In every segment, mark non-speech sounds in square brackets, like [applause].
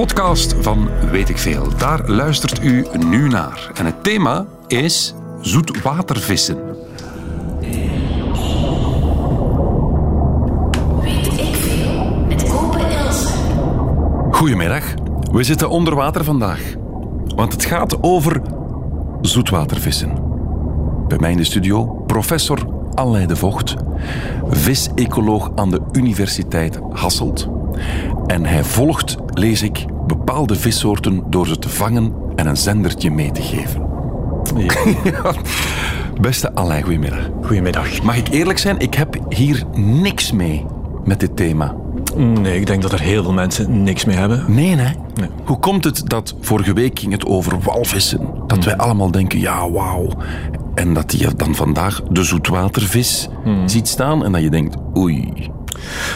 podcast van Weet ik Veel. Daar luistert u nu naar. En het thema is zoetwatervissen. Weet ik veel met Kopen. Goedemiddag. We zitten onder water vandaag. Want het gaat over zoetwatervissen. Bij mij in de studio professor Alain de Vocht, visecoloog aan de Universiteit Hasselt. En hij volgt, lees ik, bepaalde vissoorten door ze te vangen en een zendertje mee te geven. Ja. [laughs] Beste Alain, goedemiddag. Goedemiddag. Mag ik eerlijk zijn? Ik heb hier niks mee met dit thema. Nee, ik denk dat er heel veel mensen niks mee hebben. Nee, hè? Nee. Hoe komt het dat vorige week ging het over walvissen? Dat wij allemaal denken, ja, wauw. En dat je dan vandaag de zoetwatervis ziet staan en dat je denkt, oei.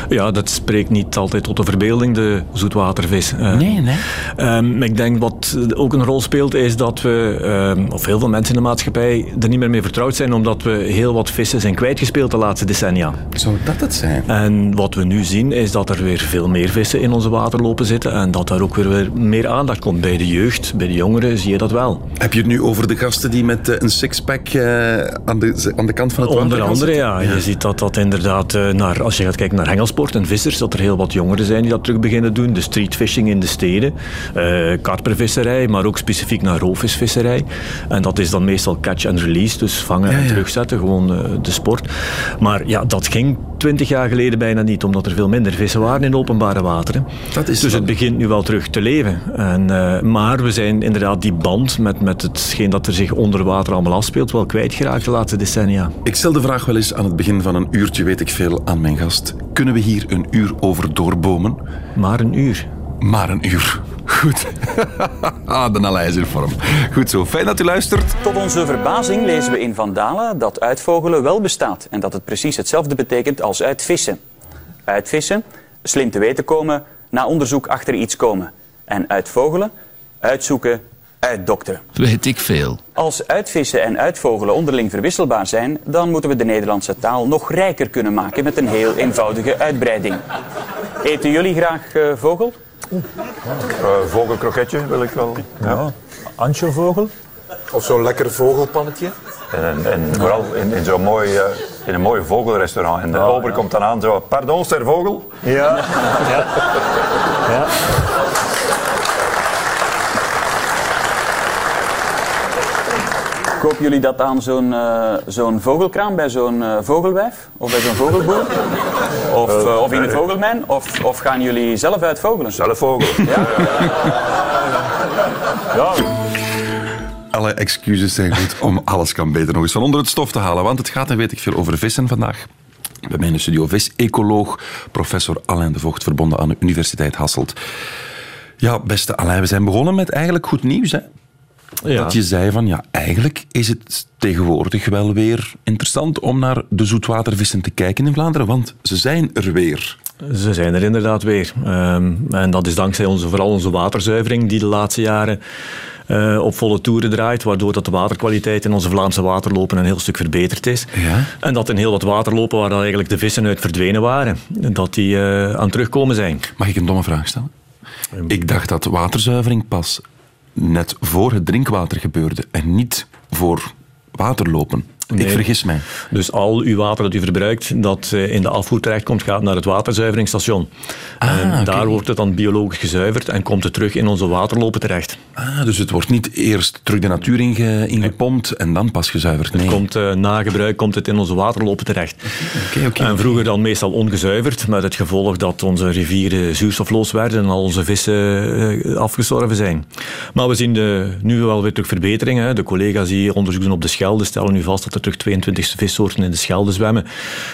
Ja, dat spreekt niet altijd tot de verbeelding, de zoetwatervis. Nee, nee. ehm, ik denk wat ook een rol speelt, is dat we, ehm, of heel veel mensen in de maatschappij, er niet meer mee vertrouwd zijn, omdat we heel wat vissen zijn kwijtgespeeld de laatste decennia. Zou dat het zijn? En wat we nu zien, is dat er weer veel meer vissen in onze waterlopen zitten en dat daar ook weer weer meer aandacht komt. Bij de jeugd, bij de jongeren, zie je dat wel. Heb je het nu over de gasten die met eh, een sixpack eh, aan, de, aan de kant van het Onder water gaan andere, ja. Je ziet dat dat inderdaad, eh, naar, als je gaat kijken naar hengelsport en vissers, dat er heel wat jongeren zijn die dat terug beginnen doen. De streetfishing in de steden, eh karpervisserij, maar ook specifiek naar roofvisvisserij. En dat is dan meestal catch and release, dus vangen Ja, en terugzetten, gewoon eh, de sport. Maar ja, dat ging twintig jaar geleden bijna niet, omdat er veel minder vissen waren in openbare wateren. Dat is dus het begint nu wel terug te leven. En, eh, maar we zijn inderdaad die band met, met hetgeen dat er zich onder water allemaal afspeelt, wel kwijtgeraakt de laatste decennia. Ik stel de vraag wel eens aan het begin van een uurtje, weet ik veel, aan mijn gast. Kunnen we hier een uur over doorbomen? Maar een uur. Maar een uur. Goed. [laughs] ah, de vorm. Goed zo. Fijn dat u luistert. Tot onze verbazing lezen we in Van Dalen dat uitvogelen wel bestaat en dat het precies hetzelfde betekent als uitvissen. Uitvissen, slim te weten komen, na onderzoek achter iets komen. En uitvogelen, uitzoeken, uitdokteren. Weet ik veel. Als uitvissen en uitvogelen onderling verwisselbaar zijn, dan moeten we de Nederlandse taal nog rijker kunnen maken met een heel eenvoudige uitbreiding. Eten jullie graag eh, vogel? Eh, vogelkroketje wil ik wel. Ja. Antjevogel. Of zo'n lekker vogelpannetje. En, en vooral in, in zo'n mooi, eh, in een mooi vogelrestaurant. En de ober komt dan aan zo, pardon, ster vogel. Ja. [laughs] ja. Kopen jullie dat aan zo'n eh, zo'n vogelkraam bij zo'n eh, vogelwijf? Of bij zo'n vogelboer? [laughs] Of, eh, of in een vogelmijn? Of, of gaan jullie zelf uitvogelen? Zelf vogel. Ja? Ja, Alle excuses zijn goed om alles kan beter nog eens van onder het stof te halen. Want het gaat, en weet ik veel, over vissen vandaag. Bij mij in de studio vis-ecoloog, professor Alain de Vocht, verbonden aan de Universiteit Hasselt. Ja, beste Alain, we zijn begonnen met eigenlijk goed nieuws. Hè? Ja. Dat je zei van, ja, eigenlijk is het tegenwoordig wel weer interessant om naar de zoetwatervissen te kijken in Vlaanderen, want ze zijn er weer. Ze zijn er inderdaad weer. Ehm, en dat is dankzij onze, vooral onze waterzuivering die de laatste jaren eh, op volle toeren draait, waardoor dat de waterkwaliteit in onze Vlaamse waterlopen een heel stuk verbeterd is. Ja. En dat in heel wat waterlopen waar dan eigenlijk de vissen uit verdwenen waren, dat die eh, aan terugkomen zijn. Mag ik een domme vraag stellen? Ik dacht dat waterzuivering pas net voor het drinkwater gebeurde en niet voor waterlopen. Ik vergis mij. Dus al uw water dat u verbruikt, dat eh, in de afvoer terechtkomt, gaat naar het waterzuiveringsstation. Ah, en daar wordt het dan biologisch gezuiverd en komt het terug in onze waterlopen terecht. Ah, dus het wordt niet eerst terug de natuur inge, ingepompt en dan pas gezuiverd. Nee. Komt, eh, na gebruik komt het in onze waterlopen terecht. En vroeger dan meestal ongezuiverd, met het gevolg dat onze rivieren zuurstofloos werden en al onze vissen eh, afgestorven zijn. Maar we zien de, nu wel weer terug verbeteringen. De collega's die onderzoek doen op de Schelde stellen nu vast dat er terug 22 vissoorten in de Schelde zwemmen.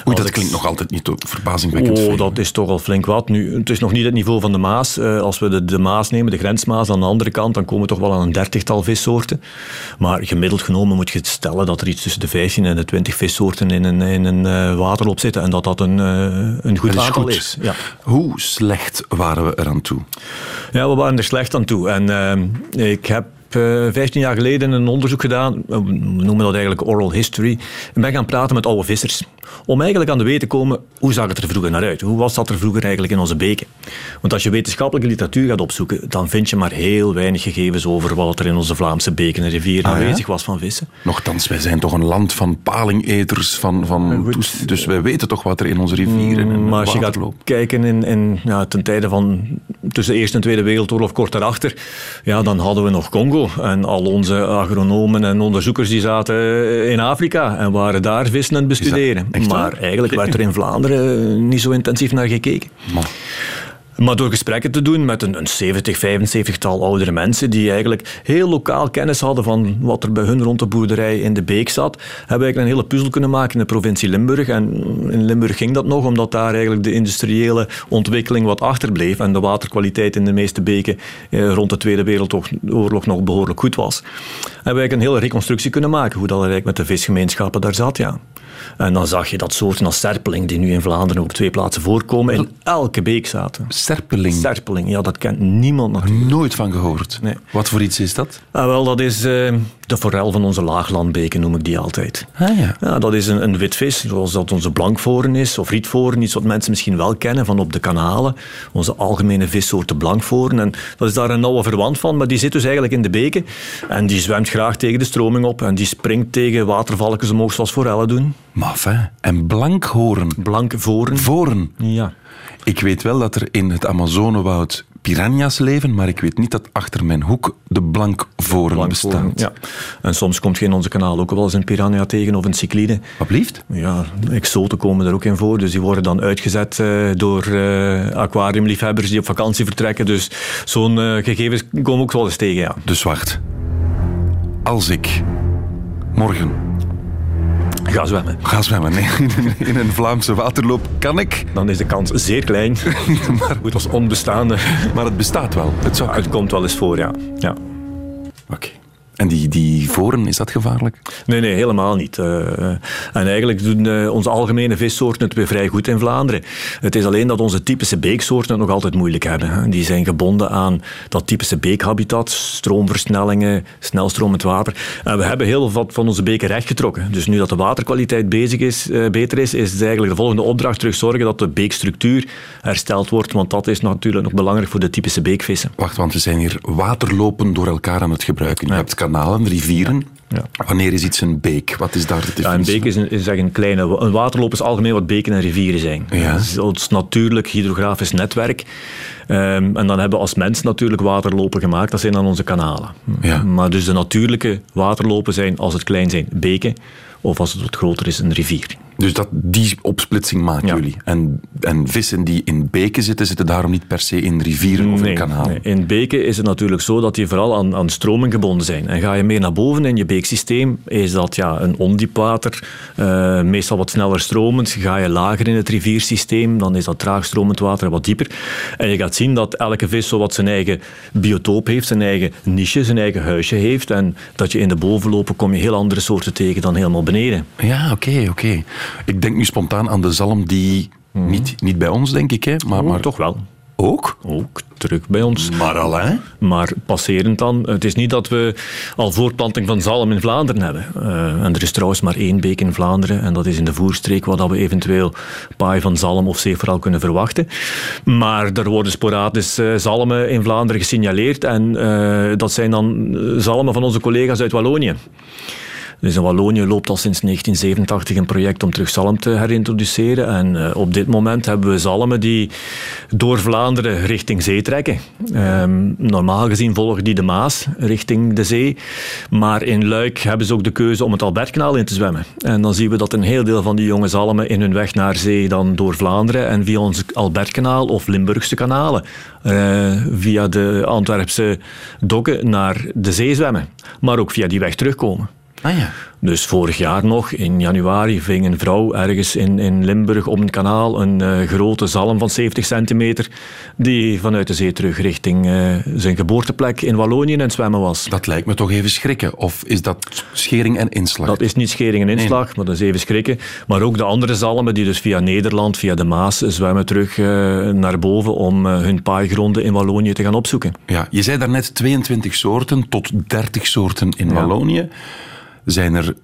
Oei, dat ik- klinkt nog altijd niet verbazingwekkend Oh, veel. dat is toch al flink wat. Nu, het is nog niet het niveau van de Maas. Eh, als we de, de Maas nemen, de grensmaas aan de andere kant, dan komen we toch wel aan een dertigtal vissoorten. Maar gemiddeld genomen moet je het stellen dat er iets tussen de 15 en de 20 vissoorten in een, in een eh, waterloop zitten. En dat dat een, eh, een goed Dat is aantal goed. is. Ja. Hoe slecht waren we eraan toe? Ja, we waren er slecht aan toe. En ehm, ik heb 15 jaar geleden een onderzoek gedaan, eh, we noemen dat eigenlijk oral history, en ben gaan praten met oude vissers. Om eigenlijk aan de weet te komen, hoe zag het er vroeger naar uit? Hoe was dat er vroeger eigenlijk in onze beken? Want als je wetenschappelijke literatuur gaat opzoeken, dan vind je maar heel weinig gegevens over wat er in onze Vlaamse beken en rivieren Ah, ja? aanwezig was van vissen. Nochtans, wij zijn toch een land van palingeters, van, van dus wij weten toch wat er in onze rivieren en Maar als je gaat kijken in, in, ja, ten tijde van tussen de Eerste en Tweede Wereldoorlog, kort daarachter, ja, dan hadden we nog Congo. En al onze agronomen en onderzoekers die zaten in Afrika en waren daar vissen aan het bestuderen. maar eigenlijk werd er in Vlaanderen niet zo intensief naar gekeken. Maar door gesprekken te doen met een, een 70, 75-tal oudere mensen die eigenlijk heel lokaal kennis hadden van wat er bij hun rond de boerderij in de beek zat, hebben we eigenlijk een hele puzzel kunnen maken in de provincie Limburg. En in Limburg ging dat nog, omdat daar eigenlijk de industriële ontwikkeling wat achterbleef en de waterkwaliteit in de meeste beken eh, rond de Tweede Wereldoorlog nog behoorlijk goed was. Hebben we eigenlijk een hele reconstructie kunnen maken hoe dat eigenlijk met de visgemeenschappen daar zat, ja. En dan zag je dat soorten als serpeling, die nu in Vlaanderen op twee plaatsen voorkomen, in elke beek zaten. serpeling, Serpeling, ja, dat kent niemand natuurlijk. nooit van gehoord. Nee. Wat voor iets is dat? Ah, wel, dat is eh, de forel van onze laaglandbeken, noem ik die altijd. Ah ja. Ja, dat is een, een witvis, zoals dat onze blankvoren is, of rietvoren, iets wat mensen misschien wel kennen van op de kanalen. Onze algemene vissoort, de blankvoren. En dat is daar een nauwe verwant van, maar die zit dus eigenlijk in de beken. En die zwemt graag tegen de stroming op en die springt tegen watervalkens omhoog, zoals forellen doen. Maf, hè? En blankhoorn. Blankvoren. Voren. Ja. Ik weet wel dat er in het Amazonewoud piranha's leven, maar ik weet niet dat achter mijn hoek de Blankvoren, bestaat. ja. En soms komt je in onze kanaal ook wel eens een piranha tegen of een cyclide. Wat blieft? Ja, exoten komen er ook in voor. Dus die worden dan uitgezet eh, door eh, aquariumliefhebbers die op vakantie vertrekken. Dus zo'n eh, gegevens komen ook wel eens tegen, ja. Dus wacht. Als ik morgen Ga zwemmen. ga zwemmen nee, in, een, Vlaamse waterloop, kan ik. Dan is de kans zeer klein. [laughs] maar goed, als onbestaande. Maar het bestaat wel. Het zou Ja, het komt wel eens voor, ja. ja. Oké. En die, die voren, is dat gevaarlijk? Nee, nee, helemaal niet. Eh, en eigenlijk doen eh, onze algemene vissoorten het weer vrij goed in Vlaanderen. Het is alleen dat onze typische beeksoorten het nog altijd moeilijk hebben. hè. Die zijn gebonden aan dat typische beekhabitat, stroomversnellingen, snelstromend water. En we hebben heel wat van onze beken rechtgetrokken. Dus nu dat de waterkwaliteit bezig is, eh, beter is, is het eigenlijk de volgende opdracht terug zorgen dat de beekstructuur hersteld wordt. Want dat is natuurlijk nog belangrijk voor de typische beekvissen. Wacht, want we zijn hier waterlopen door elkaar aan het gebruiken. Je hebt kanalen, rivieren. Ja. Wanneer is iets een beek? Wat is daar de Ja, een beek is een, is een kleine... Een waterloop is algemeen wat beken en rivieren zijn. Ja. Dat is ons natuurlijk hydrografisch netwerk. Ehm, en dan hebben we als mens natuurlijk waterlopen gemaakt. Dat zijn dan onze kanalen. Ja. Maar dus de natuurlijke waterlopen zijn, als het klein zijn, beken. Of als het wat groter is, een rivier. Dus dat, die opsplitsing maken Ja. jullie. En, en vissen die in beken zitten, zitten daarom niet per se in rivieren of in kanalen. nee. In beken is het natuurlijk zo dat die vooral aan, aan stroming gebonden zijn. En ga je meer naar boven in je beeksysteem, is dat ja, een ondiep water, eh, meestal wat sneller stromend. Ga je lager in het riviersysteem, dan is dat traag stromend water wat dieper. En je gaat zien dat elke vis zo wat zijn eigen biotoop heeft, zijn eigen niche, zijn eigen huisje heeft. En dat je in de bovenlopen kom je heel andere soorten tegen dan helemaal beneden. Ja, oké, oké. Ik denk nu spontaan aan de zalm die... Niet, niet bij ons, denk ik, hè? Maar, maar toch wel. ook? Ook terug bij ons. Maar Alain? Maar passerend dan, het is niet dat we al voortplanting van zalm in Vlaanderen hebben. Eh, en er is trouwens maar één beek in Vlaanderen en dat is in de voerstreek waar dat we eventueel paai van zalm of zeeforaal kunnen verwachten. Maar er worden sporadisch eh, zalmen in Vlaanderen gesignaleerd en eh, dat zijn dan zalmen van onze collega's uit Wallonië. Dus in Wallonië loopt al sinds 1987 een project om terug zalm te herintroduceren. En eh, op dit moment hebben we zalmen die door Vlaanderen richting zee trekken. Ehm, normaal gezien volgen die de Maas richting de zee. Maar in Luik hebben ze ook de keuze om het Albertkanaal in te zwemmen. En dan zien we dat een heel deel van die jonge zalmen in hun weg naar zee dan door Vlaanderen en via ons Albertkanaal of Limburgse kanalen eh, via de Antwerpse dokken naar de zee zwemmen. Maar ook via die weg terugkomen. Ah ja. Dus vorig jaar nog, in januari, ving een vrouw ergens in, in Limburg op een kanaal een eh, grote zalm van 70 centimeter die vanuit de zee terug richting eh, zijn geboorteplek in Wallonië in het zwemmen was. Dat lijkt me toch even schrikken. Of is dat schering en inslag? Dat is niet schering en inslag, maar dat is even schrikken. Maar ook de andere zalmen die dus via Nederland, via de Maas, zwemmen terug eh, naar boven om hun paaigronden in Wallonië te gaan opzoeken. Ja, je zei daarnet 22 soorten tot 30 soorten in Wallonië. Zijn er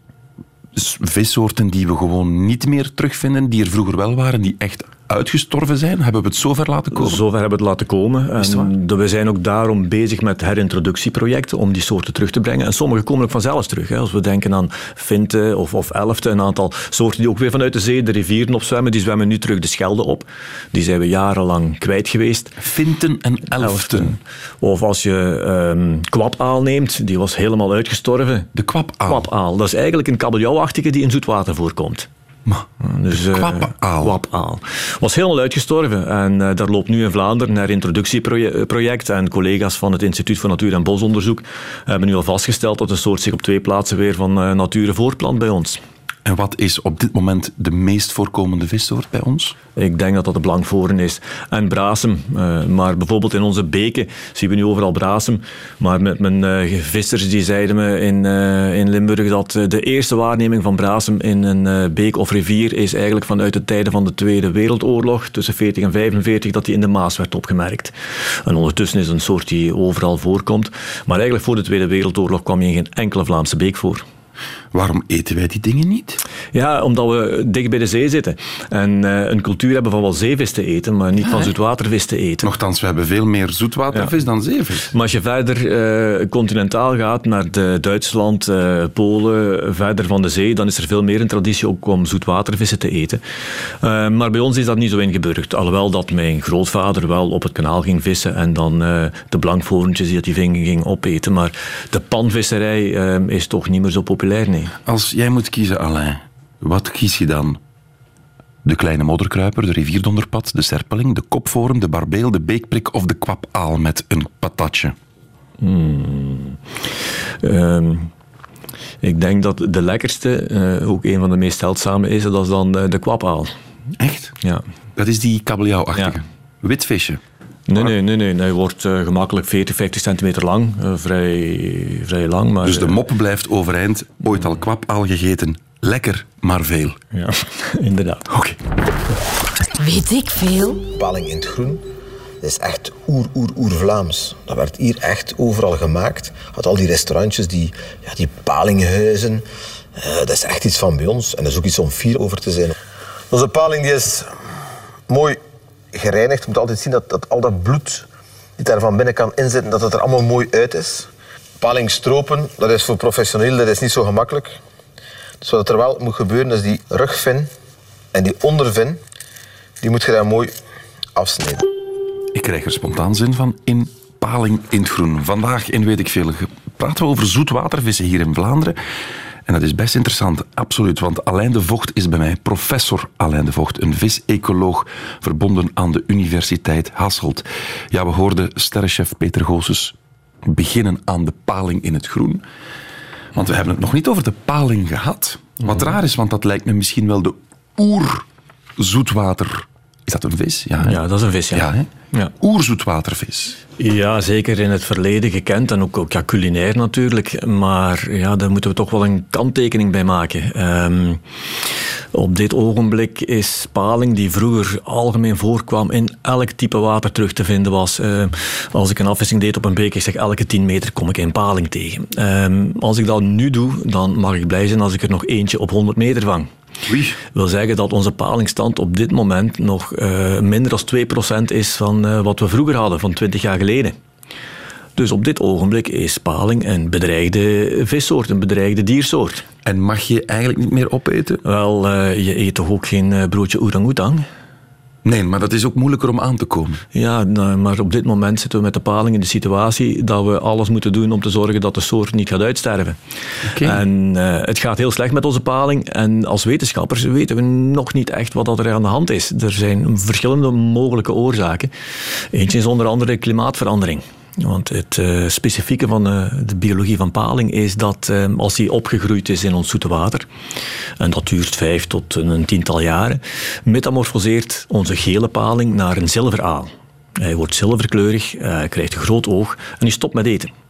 vissoorten die we gewoon niet meer terugvinden, die er vroeger wel waren, die echt uitgestorven zijn? Hebben we het zover laten komen? Zover hebben we het laten komen. En we zijn ook daarom bezig met herintroductieprojecten om die soorten terug te brengen. En sommige komen ook vanzelf terug. Hè. Als we denken aan vinten of, of elften, een aantal soorten die ook weer vanuit de zee de rivieren opzwemmen, die zwemmen nu terug de Schelde op. Die zijn we jarenlang kwijt geweest. Finten en elften. Of als je ehm kwapaal neemt, die was helemaal uitgestorven. De kwapaal. Kwapaal, dat is eigenlijk een kabeljauwachtige die in zoetwater voorkomt. Maar, Dus, eh, kwapaal. kwapaal. Was helemaal uitgestorven. En eh, daar loopt nu in Vlaanderen een herintroductieproject. En collega's van het Instituut voor Natuur- en Bosonderzoek hebben nu al vastgesteld dat de soort zich op twee plaatsen weer van eh, nature voortplant bij ons. En wat is op dit moment de meest voorkomende vissoort bij ons? Ik denk dat dat de blankvoren is. En brasem. Eh, maar bijvoorbeeld in onze beken zien we nu overal brasem. Maar met mijn eh, vissers die zeiden me in, eh, in Limburg dat de eerste waarneming van brasem in een beek of rivier is eigenlijk vanuit de tijden van de Tweede Wereldoorlog, tussen 40 en 45, dat die in de Maas werd opgemerkt. En ondertussen is een soort die overal voorkomt. Maar eigenlijk voor de Tweede Wereldoorlog kwam je in geen enkele Vlaamse beek voor. Waarom eten wij die dingen niet? Ja, omdat we dicht bij de zee zitten. En eh, een cultuur hebben van wel zeevis te eten, maar niet van zoetwatervis te eten. Nochtans, we hebben veel meer zoetwatervis dan zeevis. Maar als je verder eh, continentaal gaat, naar de Duitsland, eh, Polen, verder van de zee, dan is er veel meer een traditie ook om zoetwatervissen te eten. Eh, maar bij ons is dat niet zo ingeburgerd. Alhoewel dat mijn grootvader wel op het kanaal ging vissen en dan eh, de blankvorentjes die hij ving ging opeten. Maar de panvisserij is toch niet meer zo populair, nee. Als jij moet kiezen, Alain, wat kies je dan? De kleine modderkruiper, de rivierdonderpad, de serpeling, de kopvoren, de barbeel, de beekprik of de kwapaal met een patatje? Ehm, ik denk dat de lekkerste, eh, ook een van de meest zeldzame is, dat is dan eh, de kwapaal. Echt? Ja. Dat is die kabeljauwachtige. Ja. Wit visje. Nee, nee, nee, nee. Hij wordt eh, gemakkelijk 40, 50 centimeter lang. Eh, vrij, vrij lang. Maar, Dus de eh, mop blijft overeind. Ooit al kwapaal gegeten. Lekker, maar veel. ja, [laughs] inderdaad. Oké. Weet ik veel? paling in het groen. Dat is echt oer, oer, oer Vlaams. Dat werd hier echt overal gemaakt. Had al die restaurantjes, die, ja, die palinghuizen. Eh, dat is echt iets van bij ons. En dat is ook iets om fier over te zijn. Onze paling die is mooi gereinigd. Je moet altijd zien dat, dat al dat bloed die daar van binnen kan inzitten, dat het er allemaal mooi uit is. Paling stropen, dat is voor professioneel, dat is niet zo gemakkelijk. Dus wat er wel moet gebeuren, is die rugvin en die ondervin, die moet je daar mooi afsnijden. Ik krijg er spontaan zin van in Paling in het Groen. Vandaag in Weet ik Veel praten we over zoetwatervissen hier in Vlaanderen. En dat is best interessant, absoluut. Want Alain de Vocht is bij mij, professor Alain de Vocht, een visecoloog verbonden aan de Universiteit Hasselt. Ja, we hoorden sterrenchef Peter Goossens beginnen aan de paling in het groen. Want we hebben het nog niet over de paling gehad. Wat raar is, want dat lijkt me misschien wel de oer-zoetwater... Is dat een vis? Ja, hè? Ja, dat is een vis, ja. Ja, hè? Ja. Oerzoetwatervis. Ja, zeker in het verleden gekend en ook, ook ja, culinair natuurlijk. Maar ja, daar moeten we toch wel een kanttekening bij maken. Ehm, op dit ogenblik is paling, die vroeger algemeen voorkwam, in elk type water terug te vinden was. Ehm, als ik een afvissing deed op een beek, ik zeg elke 10 meter kom ik een paling tegen. Ehm, als ik dat nu doe, dan mag ik blij zijn als ik er nog eentje op 100 meter vang. Oei. wil zeggen dat onze palingstand op dit moment nog eh, minder dan 2% is van eh, wat we vroeger hadden, van 20 jaar geleden. Dus op dit ogenblik is paling een bedreigde vissoort, een bedreigde diersoort. En mag je eigenlijk niet meer opeten? Wel, eh, je eet toch ook geen broodje orang-oetang? Nee, maar dat is ook moeilijker om aan te komen. Ja, nou, maar op dit moment zitten we met de paling in de situatie dat we alles moeten doen om te zorgen dat de soort niet gaat uitsterven. Oké. En eh, het gaat heel slecht met onze paling. En als wetenschappers weten we nog niet echt wat dat er aan de hand is. Er zijn verschillende mogelijke oorzaken. Eentje is onder andere klimaatverandering. Want het uh, specifieke van uh, de biologie van paling is dat uh, als hij opgegroeid is in ons zoete water, en dat duurt vijf tot een tiental jaren, metamorfoseert onze gele paling naar een zilveraal. Hij wordt zilverkleurig, krijgt een groot oog en hij stopt met eten.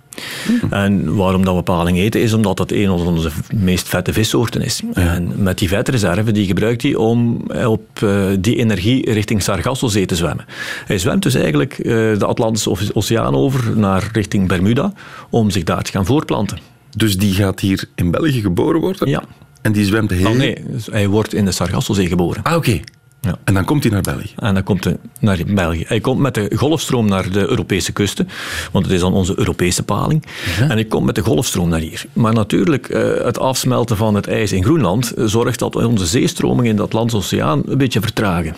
En waarom dat we paling eten, is omdat dat een van onze meest vette vissoorten is. En met die vetreserve, die gebruikt hij om eh, op uh, die energie richting Sargassozee te zwemmen. Hij zwemt dus eigenlijk uh, de Atlantische Oceaan over naar richting Bermuda, om zich daar te gaan voortplanten. Dus die gaat hier in België geboren worden? Ja. En die zwemt heel... Oh, nee, hij wordt in de Sargassozee geboren. Ah, oké. Ja. En dan komt hij naar België. En dan komt hij naar België. Hij komt met de golfstroom naar de Europese kusten, want het is dan onze Europese paling. Ja. En hij komt met de golfstroom naar hier. Maar natuurlijk, eh, het afsmelten van het ijs in Groenland zorgt dat onze zeestromingen in de Atlantische Oceaan een beetje vertragen.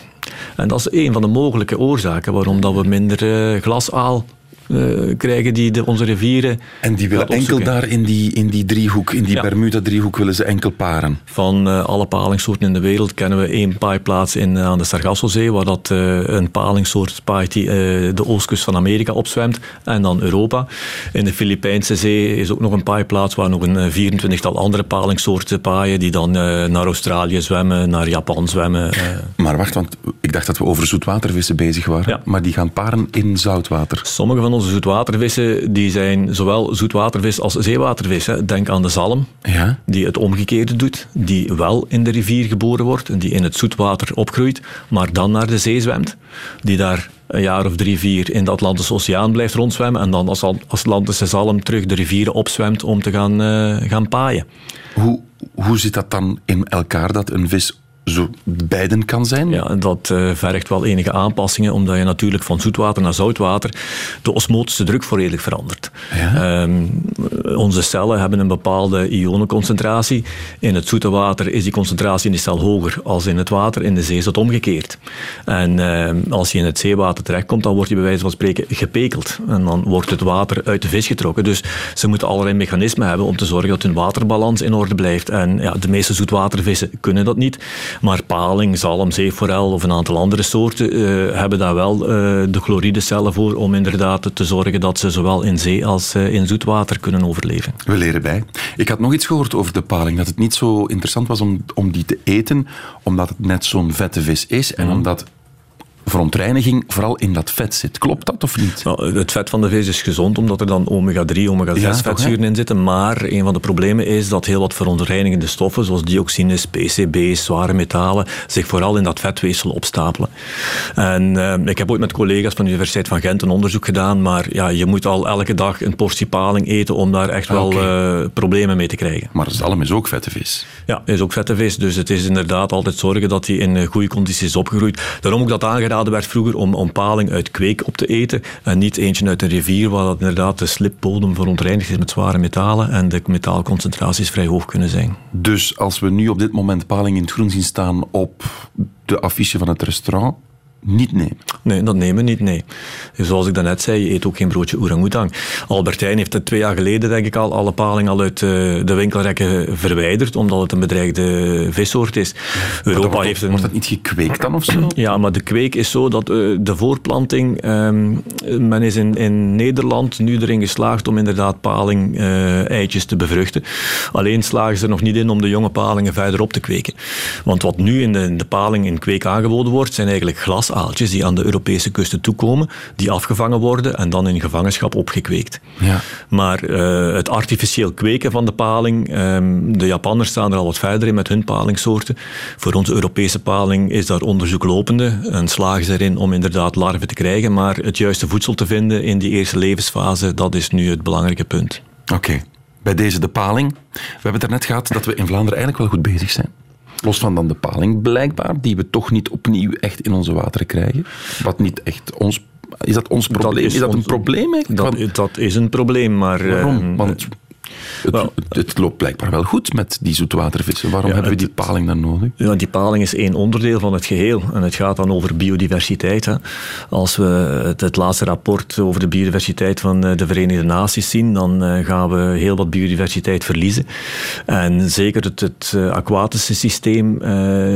En dat is een van de mogelijke oorzaken waarom dat we minder uh, glasaal uh, krijgen die de, onze rivieren. En die willen enkel daar in die, in die driehoek, in die ja. Bermuda-driehoek, willen ze enkel paren? Van uh, alle palingsoorten in de wereld kennen we één paaiplaats in, uh, aan de Sargassozee, waar dat, een palingsoort paait die de oostkust van Amerika opzwemt, en dan Europa. In de Filipijnse zee is ook nog een paaiplaats waar nog een 24-tal andere palingsoorten paaien, die dan naar Australië zwemmen, naar Japan zwemmen. Maar wacht, want ik dacht dat we over zoetwatervissen bezig waren, ja. maar die gaan paren in zoutwater. Sommige van onze zoetwatervissen die zijn zowel zoetwatervis als zeewatervis. Hè. Denk aan de zalm, ja. die het omgekeerde doet, die wel in de rivier geboren wordt en die in het zoetwater opgroeit, maar dan naar de zee zwemt, die daar een jaar of drie, vier in de Atlantische Oceaan blijft rondzwemmen en dan als Atlantische zalm terug de rivieren opzwemt om te gaan, uh, gaan paaien. Hoe, hoe zit dat dan in elkaar, dat een vis zo beiden kan zijn? Ja, dat uh, vergt wel enige aanpassingen, omdat je natuurlijk van zoetwater naar zoutwater de osmotische druk volledig verandert. Ja? Um, onze cellen hebben een bepaalde ionenconcentratie. In het zoete water is die concentratie in de cel hoger als in het water. In de zee is dat omgekeerd. En uh, als je in het zeewater terechtkomt, dan wordt je bij wijze van spreken gepekeld. En dan wordt het water uit de vis getrokken. Dus ze moeten allerlei mechanismen hebben om te zorgen dat hun waterbalans in orde blijft. En ja, de meeste zoetwatervissen kunnen dat niet. Maar paling, zalm, zeeforel of een aantal andere soorten uh, hebben daar wel uh, de chloridecellen voor om inderdaad te zorgen dat ze zowel in zee als uh, in zoetwater kunnen overleven. We leren bij. Ik had nog iets gehoord over de paling, dat het niet zo interessant was om, om die te eten, omdat het net zo'n vette vis is en mm. omdat verontreiniging vooral in dat vet zit. Klopt dat of niet? Nou, het vet van de vis is gezond, omdat er dan omega-3, omega-6 ja, vetzuren in zitten. Maar een van de problemen is dat heel wat verontreinigende stoffen, zoals dioxines, PCB's, zware metalen, zich vooral in dat vetweefsel opstapelen. En uh, ik heb ooit met collega's van de Universiteit van Gent een onderzoek gedaan, maar ja, je moet al elke dag een portie paling eten om daar echt wel okay. uh, problemen mee te krijgen. Maar zalm is ook vette vis. Ja, is ook vette vis. Dus het is inderdaad altijd zorgen dat hij in goede condities is opgegroeid. Daarom ook dat aangeraden werd vroeger om, om paling uit kweek op te eten en niet eentje uit een rivier waar dat inderdaad de slipbodem verontreinigd is met zware metalen en de metaalconcentraties vrij hoog kunnen zijn. Dus als we nu op dit moment paling in het groen zien staan op de affiche van het restaurant, niet nemen? Nee, dat nemen we niet, nee. Zoals ik daarnet zei, je eet ook geen broodje orang-oetang. Albertijn heeft het twee jaar geleden, denk ik al, alle paling al uit de winkelrekken verwijderd, omdat het een bedreigde vissoort is. Ja, Europa wordt, heeft een... wordt dat niet gekweekt dan of zo? [clears throat] Ja, maar de kweek is zo dat uh, de voorplanting, um, men is in, in Nederland nu erin geslaagd om inderdaad paling uh, eitjes te bevruchten. Alleen slagen ze er nog niet in om de jonge palingen verder op te kweken. Want wat nu in de, in de paling in kweek aangeboden wordt, zijn eigenlijk glas aaltjes die aan de Europese kusten toekomen, die afgevangen worden en dan in gevangenschap opgekweekt. Ja. Maar uh, het artificieel kweken van de paling, um, de Japanners staan er al wat verder in met hun palingsoorten. Voor onze Europese paling is daar onderzoek lopende en slagen ze erin om inderdaad larven te krijgen, maar het juiste voedsel te vinden in die eerste levensfase, dat is nu het belangrijke punt. Oké. Okay. Bij deze de paling. We hebben het daarnet gehad dat we in Vlaanderen eigenlijk wel goed bezig zijn. Los van dan de paling blijkbaar, die we toch niet opnieuw echt in onze wateren krijgen. Wat niet echt ons... Is dat ons probleem? Dat is, is, dat een ons, probleem eigenlijk? Dat, dat, is een probleem, maar... Waarom? Want Het, het, loopt blijkbaar wel goed met die zoetwatervissen. Waarom Ja, hebben we die paling dan nodig? Ja, die paling is één onderdeel van het geheel. En het gaat dan over biodiversiteit. Hè. Als we het, het laatste rapport over de biodiversiteit van eh, de Verenigde Naties zien, dan eh, gaan we heel wat biodiversiteit verliezen. En zeker het, het eh, aquatische systeem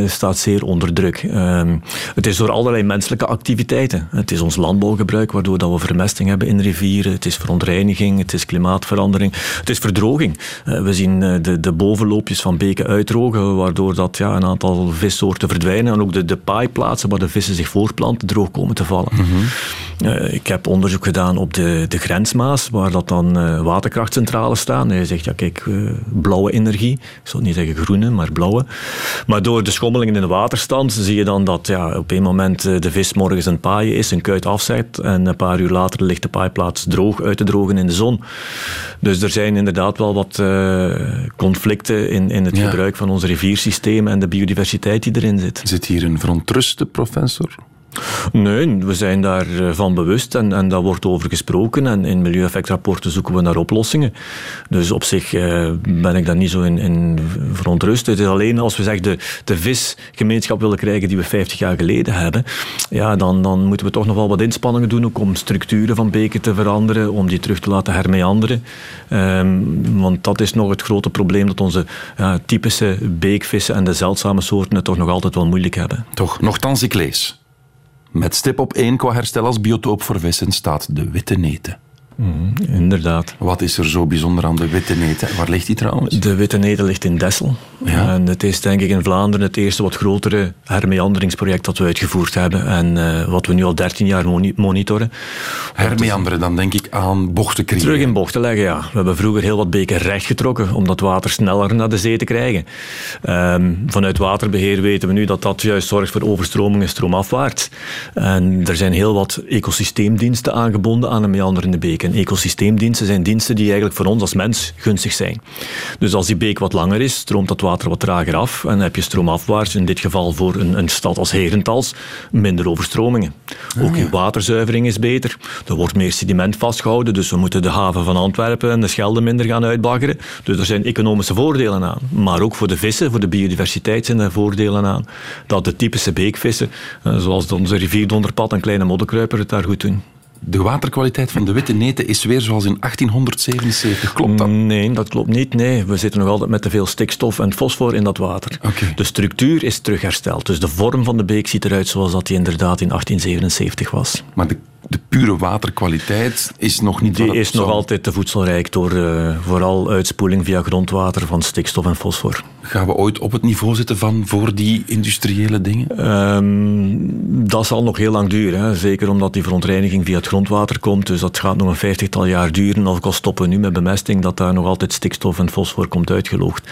staat zeer onder druk. Ehm, het is door allerlei menselijke activiteiten. Het is ons landbouwgebruik, waardoor dat we vermesting hebben in rivieren. Het is verontreiniging, het is klimaatverandering, het is verdroging. Eh, we zien eh, de, de bovenloopjes van beken uitdrogen, waardoor dat, ja, een aantal vissoorten verdwijnen. En ook de, de paaiplaatsen waar de vissen zich voorplanten droog komen te vallen. Eh, ik heb onderzoek gedaan op de, de grensmaas, waar dat dan eh, waterkrachtcentrales staan. En je zegt, ja kijk, eh, blauwe energie. Ik zou niet zeggen groene, maar blauwe. Maar door de schommelingen in de waterstand zie je dan dat ja, op een moment de vis morgens een paaien is, een kuit afzet en een paar uur later ligt de paaiplaats droog uit te drogen in de zon. Dus er zijn inderdaad wel wat conflicten in, in het Ja. gebruik van ons riviersysteem en de biodiversiteit die erin zit. Zit hier een verontruste professor? Nee, we zijn daarvan bewust en, en daar wordt over gesproken. En in milieueffectrapporten zoeken we naar oplossingen. Dus op zich eh, ben ik daar niet zo in, in verontrust. Het is alleen als we zeg de, de visgemeenschap willen krijgen die we 50 jaar geleden hebben, ja, dan, dan moeten we toch nog wel wat inspanningen doen ook om structuren van beken te veranderen, om die terug te laten hermeanderen. Ehm, want dat is nog het grote probleem dat onze typische beekvissen en de zeldzame soorten het toch nog altijd wel moeilijk hebben. Toch, nochtans ik lees. Met stip op één qua herstel als biotoop voor vissen staat de witte neten. Inderdaad. Wat is er zo bijzonder aan de witte neten? Waar ligt die trouwens? De Witte Neder ligt in Dessel. Ja. En het is denk ik in Vlaanderen het eerste wat grotere hermeanderingsproject dat we uitgevoerd hebben. En eh, wat we nu al 13 jaar moni- monitoren. Hermeanderen, dan denk ik aan bochten creëren. Terug in bochten leggen, ja. We hebben vroeger heel wat beken recht getrokken om dat water sneller naar de zee te krijgen. Ehm, vanuit waterbeheer weten we nu dat dat juist zorgt voor overstromingen stroomafwaarts. En er zijn heel wat ecosysteemdiensten aangebonden aan een meanderende beek. En ecosysteemdiensten zijn diensten die eigenlijk voor ons als mens gunstig zijn. Dus als die beek wat langer is, stroomt dat water wat trager af. En dan heb je stroomafwaarts, in dit geval voor een, een stad als Herentals, minder overstromingen. Ook je waterzuivering is beter. Er wordt meer sediment vastgehouden, dus we moeten de haven van Antwerpen en de Schelde minder gaan uitbaggeren. Dus er zijn economische voordelen aan. Maar ook voor de vissen, voor de biodiversiteit zijn er voordelen aan. Dat de typische beekvissen, eh, zoals onze rivierdonderpad en kleine modderkruiper, het daar goed doen. De waterkwaliteit van de witte neten is weer zoals in 1877. Klopt dat? Nee, dat klopt niet. Nee, we zitten nog altijd met te veel stikstof en fosfor in dat water. De structuur is terughersteld. Dus de vorm van de beek ziet eruit zoals dat die inderdaad in 1877 was. Maar de, de pure waterkwaliteit is nog niet Die is nog altijd te voedselrijk door eh, vooral uitspoeling via grondwater van stikstof en fosfor. Gaan we ooit op het niveau zitten van voor die industriële dingen? Ehm, dat zal nog heel lang duren. Hè. Zeker omdat die verontreiniging via het grondwater komt. Dus dat gaat nog een vijftigtal jaar duren. Of al stoppen we nu met bemesting, dat daar nog altijd stikstof en fosfor komt uitgeloogd.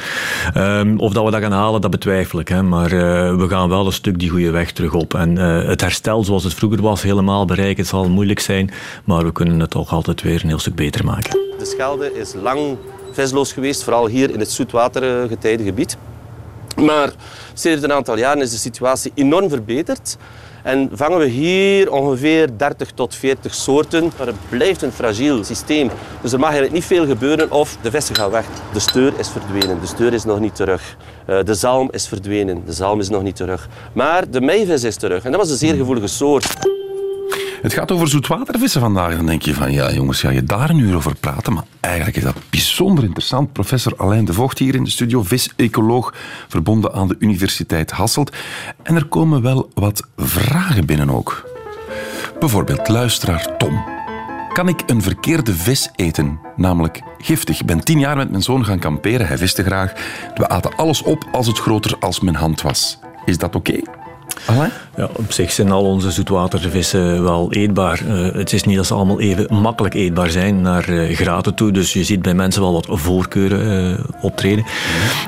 Ehm, of dat we dat gaan halen, dat betwijfel ik. Hè. Maar eh, we gaan wel een stuk die goede weg terug op. En eh, het herstel zoals het vroeger was, helemaal bereiken, zal moeilijk zijn. Maar we kunnen het toch altijd weer een heel stuk beter maken. De Schelde is lang geweest, vooral hier in het zoetwatergetijdengebied. Maar sinds een aantal jaren is de situatie enorm verbeterd. En vangen we hier ongeveer 30 tot 40 soorten. Maar het blijft een fragiel systeem. Dus er mag eigenlijk niet veel gebeuren of de vissen gaan weg. De steur is verdwenen, de steur is nog niet terug. Eh, De zalm is verdwenen, de zalm is nog niet terug. Maar de meivis is terug. En dat was een zeer gevoelige soort. Het gaat over zoetwatervissen vandaag. Dan denk je van, ja jongens, ga je daar een uur over praten? Maar eigenlijk is dat bijzonder interessant. Professor Alain de Vocht hier in de studio, vis-ecoloog, verbonden aan de Universiteit Hasselt. En er komen wel wat vragen binnen ook. Bijvoorbeeld luisteraar Tom. Kan ik een verkeerde vis eten? Namelijk giftig. Ik ben tien jaar met mijn zoon gaan kamperen. Hij viste graag. We aten alles op als het groter als mijn hand was. Is dat oké? Ja, op zich zijn al onze zoetwatervissen wel eetbaar. Eh, het is niet dat ze allemaal even makkelijk eetbaar zijn naar eh, graten toe. Dus je ziet bij mensen wel wat voorkeuren eh, optreden.